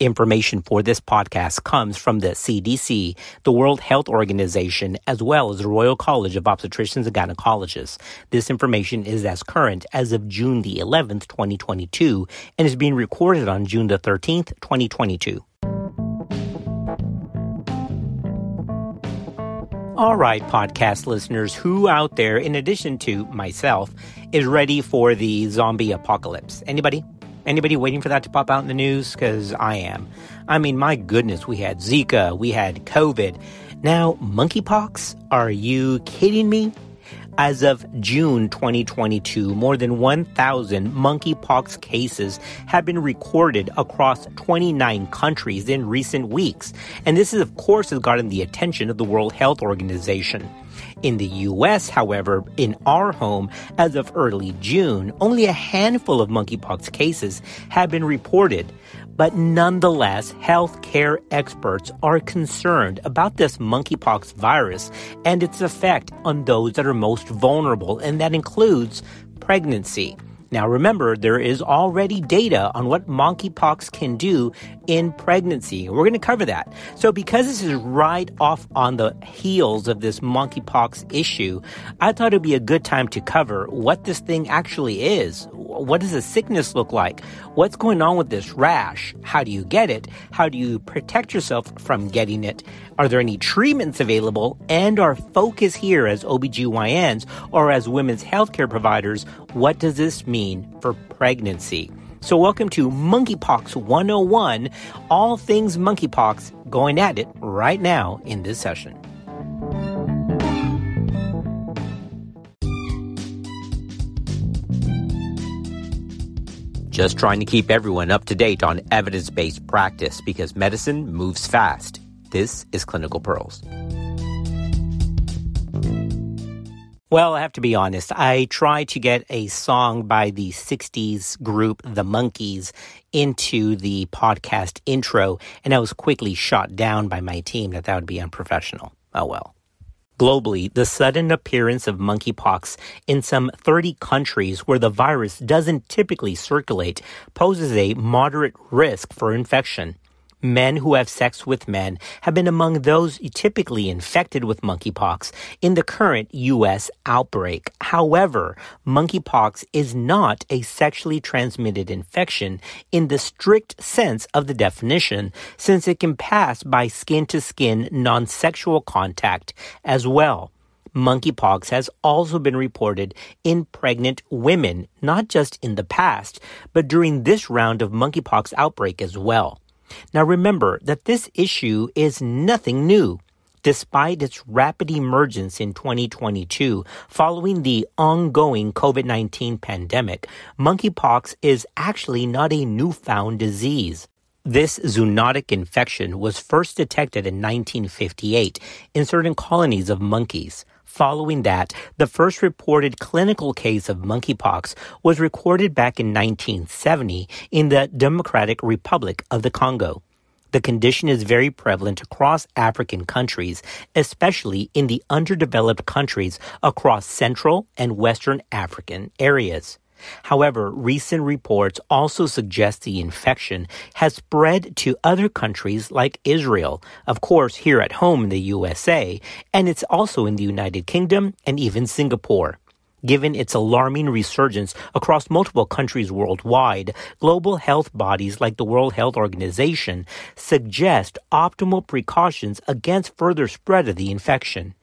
Information for this podcast comes from the CDC, the World Health Organization, as well as the Royal College of Obstetricians and Gynecologists. This information is as current as of June the 11th, 2022, and is being recorded on June the 13th, 2022. All right, podcast listeners, who out there, in addition to myself, is ready for the zombie apocalypse? Anybody? Anybody waiting for that to pop out in the news? Because I am. I mean, my goodness, we had Zika, we had COVID. Now, monkeypox? Are you kidding me? As of June 2022, more than 1,000 monkeypox cases have been recorded across 29 countries in recent weeks. And this is, of course, has gotten the attention of the World Health Organization. In the US, however, in our home, as of early June, only a handful of monkeypox cases have been reported. But nonetheless, healthcare experts are concerned about this monkeypox virus and its effect on those that are most vulnerable, and that includes pregnancy. Now remember, there is already data on what monkeypox can do in pregnancy. We're going to cover that. So because this is right off on the heels of this monkeypox issue, I thought it'd be a good time to cover what this thing actually is. What does the sickness look like? What's going on with this rash? How do you get it? How do you protect yourself from getting it? Are there any treatments available? And our focus here as OBGYNs or as women's healthcare providers, what does this mean for pregnancy? So, welcome to Monkeypox 101, all things monkeypox, going at it right now in this session. Just trying to keep everyone up to date on evidence based practice because medicine moves fast. This is Clinical Pearls. Well, I have to be honest. I tried to get a song by the 60s group The Monkees into the podcast intro, and I was quickly shot down by my team that that would be unprofessional. Oh well. Globally, the sudden appearance of monkeypox in some 30 countries where the virus doesn't typically circulate poses a moderate risk for infection men who have sex with men have been among those typically infected with monkeypox in the current U.S. outbreak. However, monkeypox is not a sexually transmitted infection in the strict sense of the definition, since it can pass by skin to skin non sexual contact as well. Monkeypox has also been reported in pregnant women, not just in the past, but during this round of monkeypox outbreak as well. Now remember that this issue is nothing new. Despite its rapid emergence in 2022 following the ongoing COVID 19 pandemic, monkeypox is actually not a newfound disease. This zoonotic infection was first detected in 1958 in certain colonies of monkeys. Following that, the first reported clinical case of monkeypox was recorded back in 1970 in the Democratic Republic of the Congo. The condition is very prevalent across African countries, especially in the underdeveloped countries across Central and Western African areas. However, recent reports also suggest the infection has spread to other countries like Israel, of course, here at home in the USA, and it's also in the United Kingdom and even Singapore. Given its alarming resurgence across multiple countries worldwide, global health bodies like the World Health Organization suggest optimal precautions against further spread of the infection.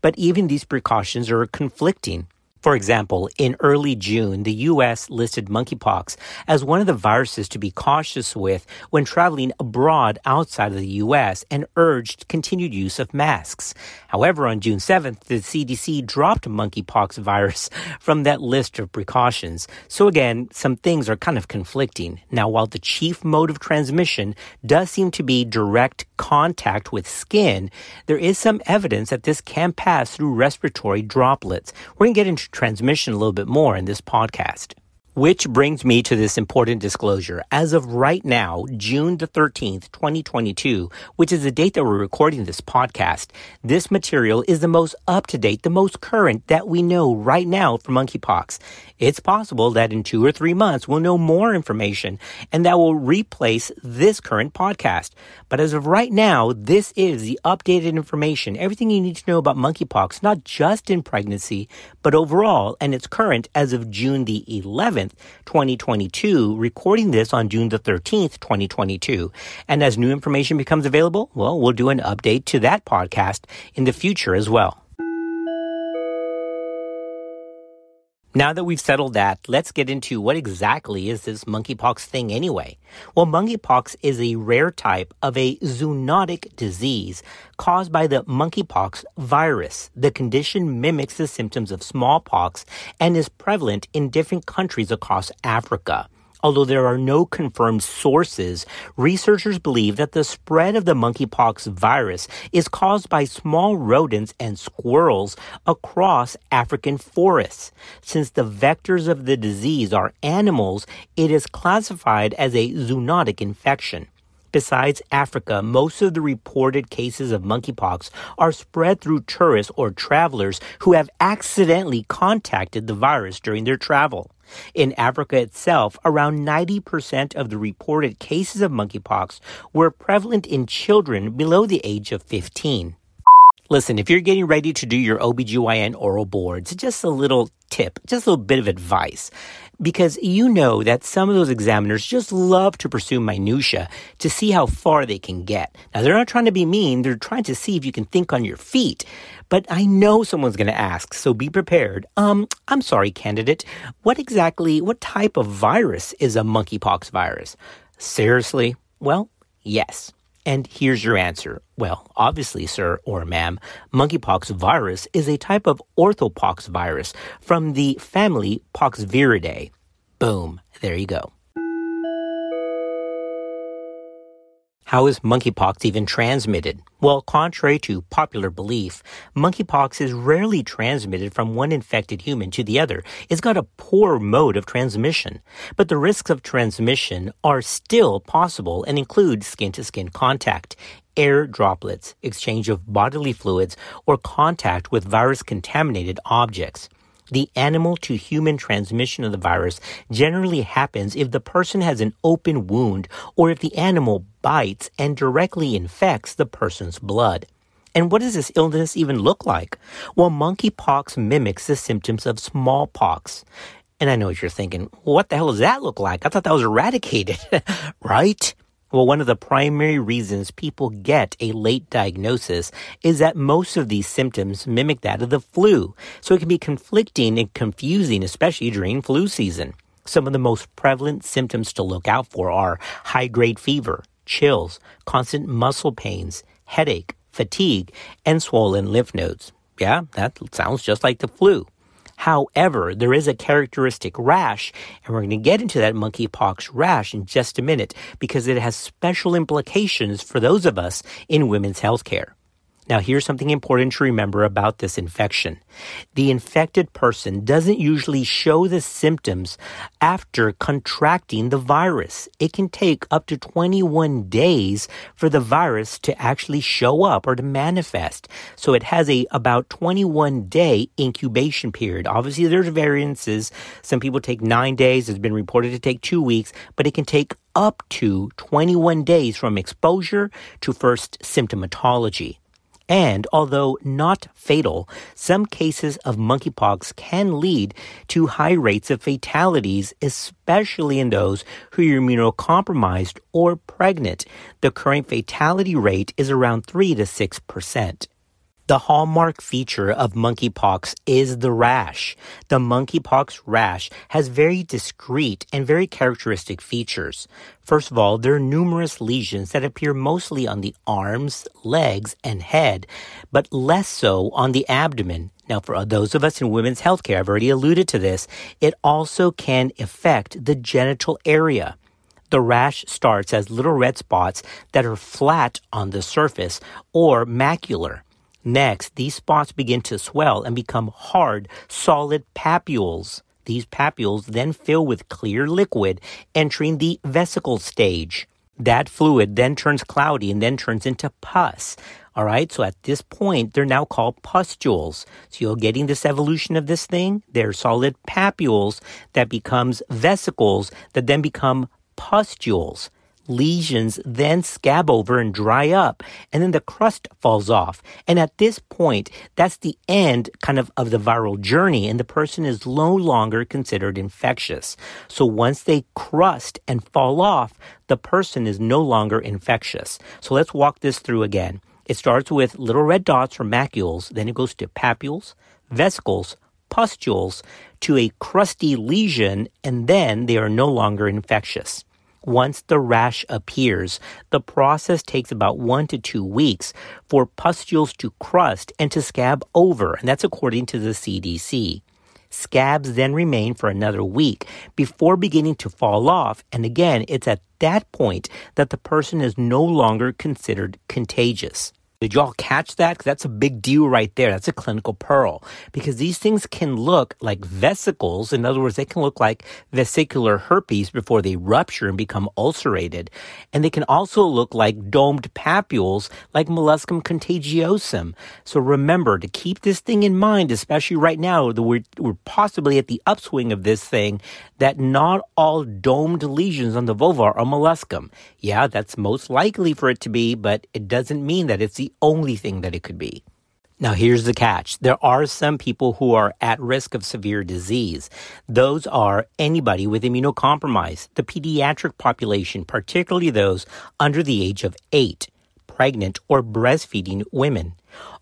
But even these precautions are conflicting. For example, in early June, the U.S. listed monkeypox as one of the viruses to be cautious with when traveling abroad outside of the U.S. and urged continued use of masks. However, on June 7th, the CDC dropped monkeypox virus from that list of precautions. So again, some things are kind of conflicting. Now, while the chief mode of transmission does seem to be direct contact with skin, there is some evidence that this can pass through respiratory droplets. We're going to get into transmission a little bit more in this podcast. Which brings me to this important disclosure. As of right now, June the 13th, 2022, which is the date that we're recording this podcast, this material is the most up to date, the most current that we know right now for monkeypox. It's possible that in two or three months we'll know more information and that will replace this current podcast. But as of right now, this is the updated information, everything you need to know about monkeypox, not just in pregnancy, but overall, and it's current as of June the 11th. 2022, recording this on June the 13th, 2022. And as new information becomes available, well, we'll do an update to that podcast in the future as well. Now that we've settled that, let's get into what exactly is this monkeypox thing anyway. Well, monkeypox is a rare type of a zoonotic disease caused by the monkeypox virus. The condition mimics the symptoms of smallpox and is prevalent in different countries across Africa. Although there are no confirmed sources, researchers believe that the spread of the monkeypox virus is caused by small rodents and squirrels across African forests. Since the vectors of the disease are animals, it is classified as a zoonotic infection. Besides Africa, most of the reported cases of monkeypox are spread through tourists or travelers who have accidentally contacted the virus during their travel. In Africa itself, around 90% of the reported cases of monkeypox were prevalent in children below the age of 15. Listen, if you're getting ready to do your OBGYN oral boards, just a little tip, just a little bit of advice. Because you know that some of those examiners just love to pursue minutia to see how far they can get. Now, they're not trying to be mean. They're trying to see if you can think on your feet. But I know someone's going to ask, so be prepared. Um, I'm sorry, candidate. What exactly, what type of virus is a monkeypox virus? Seriously? Well, yes. And here's your answer. Well, obviously, sir or ma'am, monkeypox virus is a type of orthopox virus from the family Poxviridae. Boom. There you go. How is monkeypox even transmitted? Well, contrary to popular belief, monkeypox is rarely transmitted from one infected human to the other. It's got a poor mode of transmission. But the risks of transmission are still possible and include skin to skin contact, air droplets, exchange of bodily fluids, or contact with virus contaminated objects. The animal to human transmission of the virus generally happens if the person has an open wound or if the animal bites and directly infects the person's blood. And what does this illness even look like? Well, monkeypox mimics the symptoms of smallpox. And I know what you're thinking. What the hell does that look like? I thought that was eradicated, right? Well, one of the primary reasons people get a late diagnosis is that most of these symptoms mimic that of the flu. So it can be conflicting and confusing, especially during flu season. Some of the most prevalent symptoms to look out for are high grade fever, chills, constant muscle pains, headache, fatigue, and swollen lymph nodes. Yeah, that sounds just like the flu. However, there is a characteristic rash, and we're going to get into that monkeypox rash in just a minute because it has special implications for those of us in women's healthcare. Now, here's something important to remember about this infection. The infected person doesn't usually show the symptoms after contracting the virus. It can take up to 21 days for the virus to actually show up or to manifest. So it has a about 21 day incubation period. Obviously, there's variances. Some people take nine days. It's been reported to take two weeks, but it can take up to 21 days from exposure to first symptomatology. And although not fatal, some cases of monkeypox can lead to high rates of fatalities, especially in those who are immunocompromised or pregnant. The current fatality rate is around 3 to 6 percent. The hallmark feature of monkeypox is the rash. The monkeypox rash has very discrete and very characteristic features. First of all, there are numerous lesions that appear mostly on the arms, legs, and head, but less so on the abdomen. Now, for those of us in women's healthcare, I've already alluded to this, it also can affect the genital area. The rash starts as little red spots that are flat on the surface or macular. Next, these spots begin to swell and become hard, solid papules. these papules then fill with clear liquid, entering the vesicle stage. That fluid then turns cloudy and then turns into pus. All right. So at this point, they're now called pustules. So you're getting this evolution of this thing. They're solid papules that becomes vesicles that then become pustules lesions then scab over and dry up and then the crust falls off. And at this point that's the end kind of of the viral journey and the person is no longer considered infectious. So once they crust and fall off the person is no longer infectious. So let's walk this through again. It starts with little red dots or macules then it goes to papules vesicles pustules to a crusty lesion and then they are no longer infectious once the rash appears, the process takes about one to two weeks for pustules to crust and to scab over, and that's according to the CDC. Scabs then remain for another week before beginning to fall off, and again, it's at that point that the person is no longer considered contagious. Did y'all catch that? Because that's a big deal right there. That's a clinical pearl. Because these things can look like vesicles. In other words, they can look like vesicular herpes before they rupture and become ulcerated. And they can also look like domed papules like molluscum contagiosum. So remember to keep this thing in mind, especially right now that we're, we're possibly at the upswing of this thing, that not all domed lesions on the vulva are molluscum. Yeah, that's most likely for it to be, but it doesn't mean that it's the only thing that it could be. Now, here's the catch. There are some people who are at risk of severe disease. Those are anybody with immunocompromise, the pediatric population, particularly those under the age of eight, pregnant or breastfeeding women.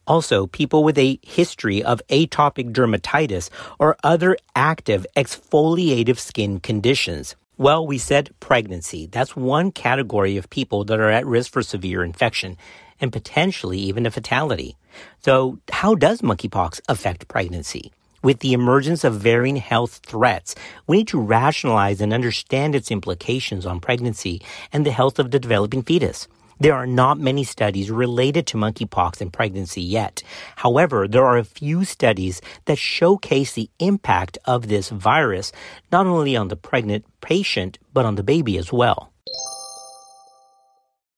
Also, people with a history of atopic dermatitis or other active exfoliative skin conditions. Well, we said pregnancy. That's one category of people that are at risk for severe infection and potentially even a fatality. So, how does monkeypox affect pregnancy? With the emergence of varying health threats, we need to rationalize and understand its implications on pregnancy and the health of the developing fetus. There are not many studies related to monkeypox and pregnancy yet. However, there are a few studies that showcase the impact of this virus not only on the pregnant patient, but on the baby as well.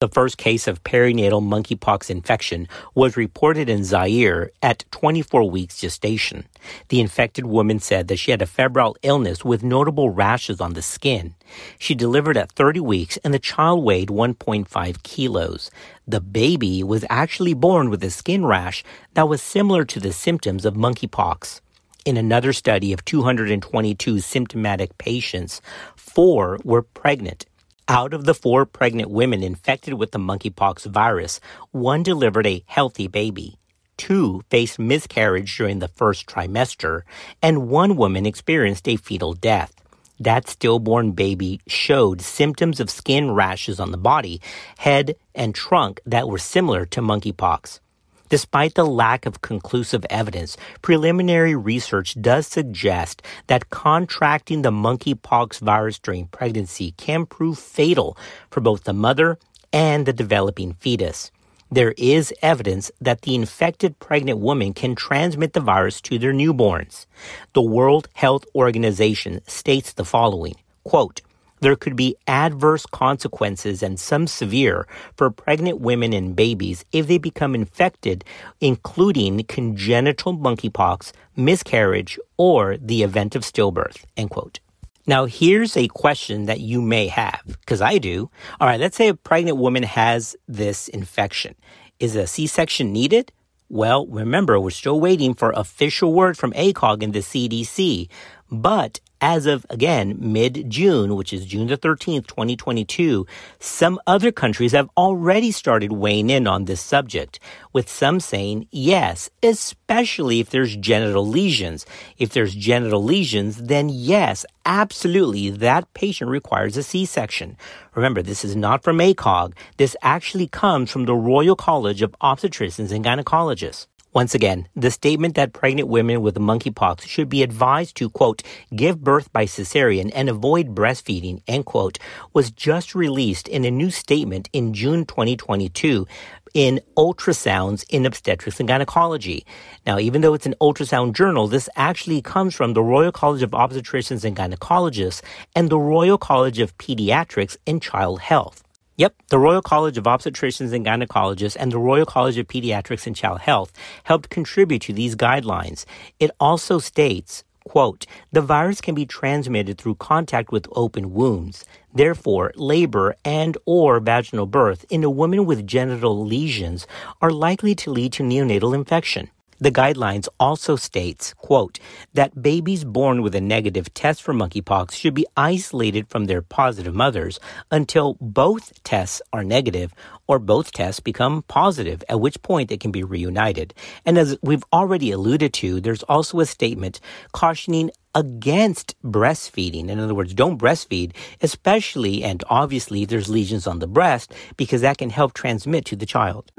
The first case of perinatal monkeypox infection was reported in Zaire at 24 weeks gestation. The infected woman said that she had a febrile illness with notable rashes on the skin. She delivered at 30 weeks and the child weighed 1.5 kilos. The baby was actually born with a skin rash that was similar to the symptoms of monkeypox. In another study of 222 symptomatic patients, four were pregnant out of the four pregnant women infected with the monkeypox virus, one delivered a healthy baby. Two faced miscarriage during the first trimester, and one woman experienced a fetal death. That stillborn baby showed symptoms of skin rashes on the body, head, and trunk that were similar to monkeypox. Despite the lack of conclusive evidence, preliminary research does suggest that contracting the monkeypox virus during pregnancy can prove fatal for both the mother and the developing fetus. There is evidence that the infected pregnant woman can transmit the virus to their newborns. The World Health Organization states the following, quote, there could be adverse consequences and some severe for pregnant women and babies if they become infected, including congenital monkeypox, miscarriage, or the event of stillbirth. End quote. Now, here's a question that you may have, because I do. All right, let's say a pregnant woman has this infection. Is a C section needed? Well, remember, we're still waiting for official word from ACOG and the CDC. But as of again mid June, which is June the 13th, 2022, some other countries have already started weighing in on this subject, with some saying yes, especially if there's genital lesions. If there's genital lesions, then yes, absolutely, that patient requires a C section. Remember, this is not from ACOG. This actually comes from the Royal College of Obstetricians and Gynecologists. Once again, the statement that pregnant women with monkeypox should be advised to, quote, give birth by cesarean and avoid breastfeeding, end quote, was just released in a new statement in June 2022 in ultrasounds in obstetrics and gynecology. Now, even though it's an ultrasound journal, this actually comes from the Royal College of Obstetricians and Gynecologists and the Royal College of Pediatrics and Child Health. Yep, the Royal College of Obstetricians and Gynecologists and the Royal College of Pediatrics and Child Health helped contribute to these guidelines. It also states, quote, the virus can be transmitted through contact with open wounds. Therefore, labor and or vaginal birth in a woman with genital lesions are likely to lead to neonatal infection. The guidelines also states, quote, that babies born with a negative test for monkeypox should be isolated from their positive mothers until both tests are negative or both tests become positive, at which point they can be reunited. And as we've already alluded to, there's also a statement cautioning against breastfeeding. In other words, don't breastfeed, especially and obviously there's lesions on the breast, because that can help transmit to the child.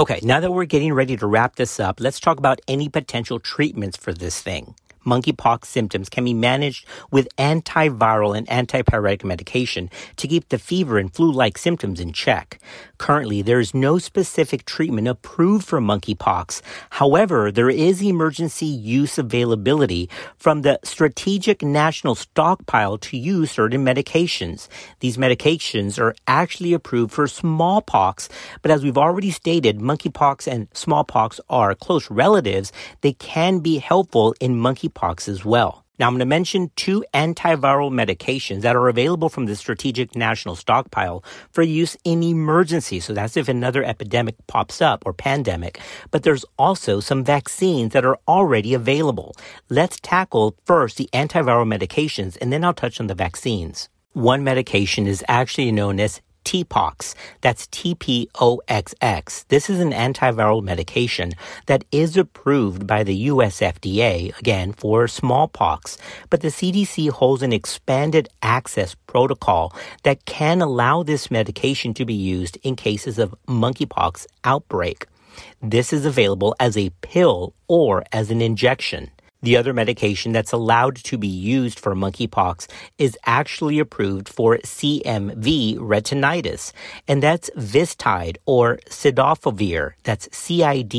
Okay, now that we're getting ready to wrap this up, let's talk about any potential treatments for this thing monkeypox symptoms can be managed with antiviral and antipyretic medication to keep the fever and flu-like symptoms in check. Currently, there is no specific treatment approved for monkeypox. However, there is emergency use availability from the Strategic National Stockpile to use certain medications. These medications are actually approved for smallpox, but as we've already stated, monkeypox and smallpox are close relatives. They can be helpful in monkeypox monkeypox as well. Now, I'm going to mention two antiviral medications that are available from the Strategic National Stockpile for use in emergency. So that's if another epidemic pops up or pandemic. But there's also some vaccines that are already available. Let's tackle first the antiviral medications and then I'll touch on the vaccines. One medication is actually known as TPOXX. That's TPOXX. This is an antiviral medication that is approved by the US FDA, again, for smallpox. But the CDC holds an expanded access protocol that can allow this medication to be used in cases of monkeypox outbreak. This is available as a pill or as an injection. The other medication that's allowed to be used for monkeypox is actually approved for CMV retinitis, and that's Vistide or Cidofovir. That's C-I-D-O-F-O-V-I-R,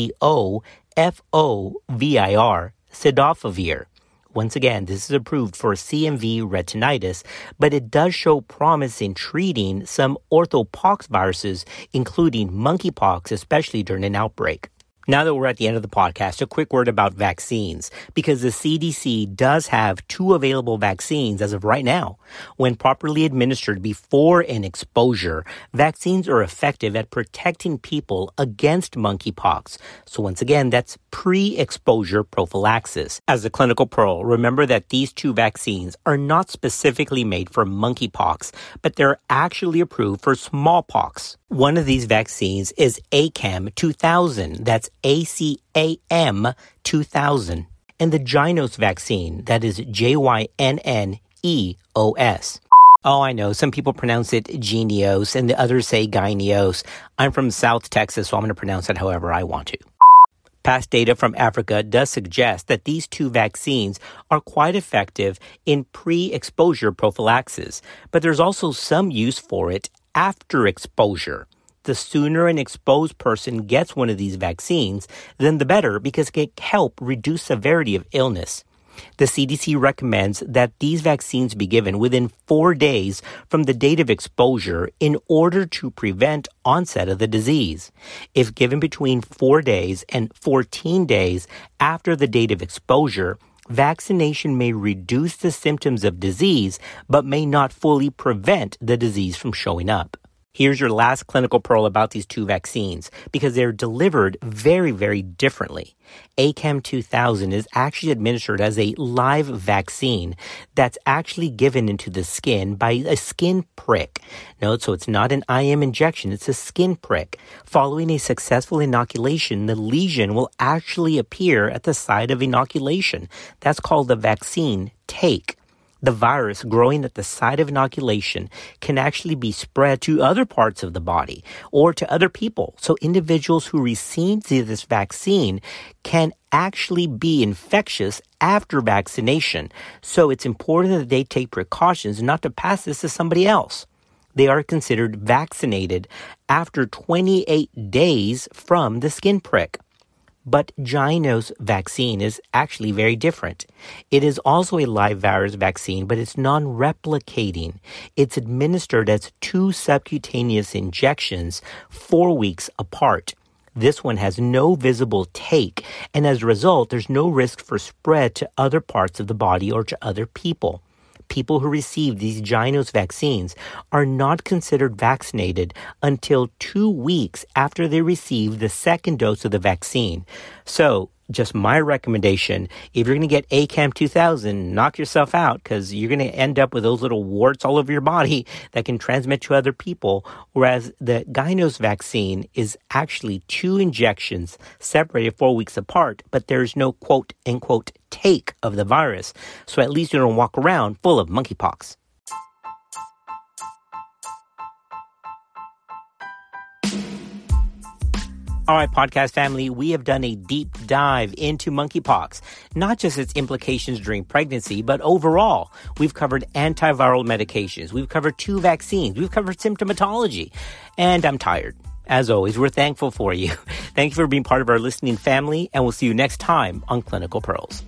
Cidofovir. Once again, this is approved for CMV retinitis, but it does show promise in treating some orthopox viruses, including monkeypox, especially during an outbreak. Now that we're at the end of the podcast, a quick word about vaccines, because the CDC does have two available vaccines as of right now. When properly administered before an exposure, vaccines are effective at protecting people against monkeypox. So once again, that's pre-exposure prophylaxis. As a clinical pearl, remember that these two vaccines are not specifically made for monkeypox, but they're actually approved for smallpox. One of these vaccines is ACAM 2000. That's ACAM 2000. And the Jynneos vaccine, that is J Y N N E O S. Oh, I know. Some people pronounce it Genios and the others say Gyneos. I'm from South Texas, so I'm going to pronounce it however I want to. Past data from Africa does suggest that these two vaccines are quite effective in pre-exposure prophylaxis, but there's also some use for it after exposure. The sooner an exposed person gets one of these vaccines, then the better because it can help reduce severity of illness. The CDC recommends that these vaccines be given within four days from the date of exposure in order to prevent onset of the disease. If given between four days and 14 days after the date of exposure, vaccination may reduce the symptoms of disease, but may not fully prevent the disease from showing up. Here's your last clinical pearl about these two vaccines because they're delivered very, very differently. ACAM 2000 is actually administered as a live vaccine that's actually given into the skin by a skin prick. Note, so it's not an IM injection, it's a skin prick. Following a successful inoculation, the lesion will actually appear at the site of inoculation. That's called the vaccine take the virus growing at the site of inoculation can actually be spread to other parts of the body or to other people. So individuals who receive this vaccine can actually be infectious after vaccination. So it's important that they take precautions not to pass this to somebody else. they are considered vaccinated after 28 days from the skin prick. But Gino's vaccine is actually very different. It is also a live virus vaccine, but it's non-replicating. It's administered as two subcutaneous injections four weeks apart. This one has no visible take, and as a result, there's no risk for spread to other parts of the body or to other people people who receive these Gynos vaccines are not considered vaccinated until two weeks after they receive the second dose of the vaccine. So just my recommendation if you're going to get ACAM 2000, knock yourself out because you're going to end up with those little warts all over your body that can transmit to other people. Whereas the Gynos vaccine is actually two injections separated four weeks apart, but there's no quote unquote take of the virus. So at least you don't walk around full of monkeypox. All right, podcast family, we have done a deep dive into monkeypox, not just its implications during pregnancy, but overall. We've covered antiviral medications. We've covered two vaccines. We've covered symptomatology. And I'm tired. As always, we're thankful for you. Thank you for being part of our listening family, and we'll see you next time on Clinical Pearls.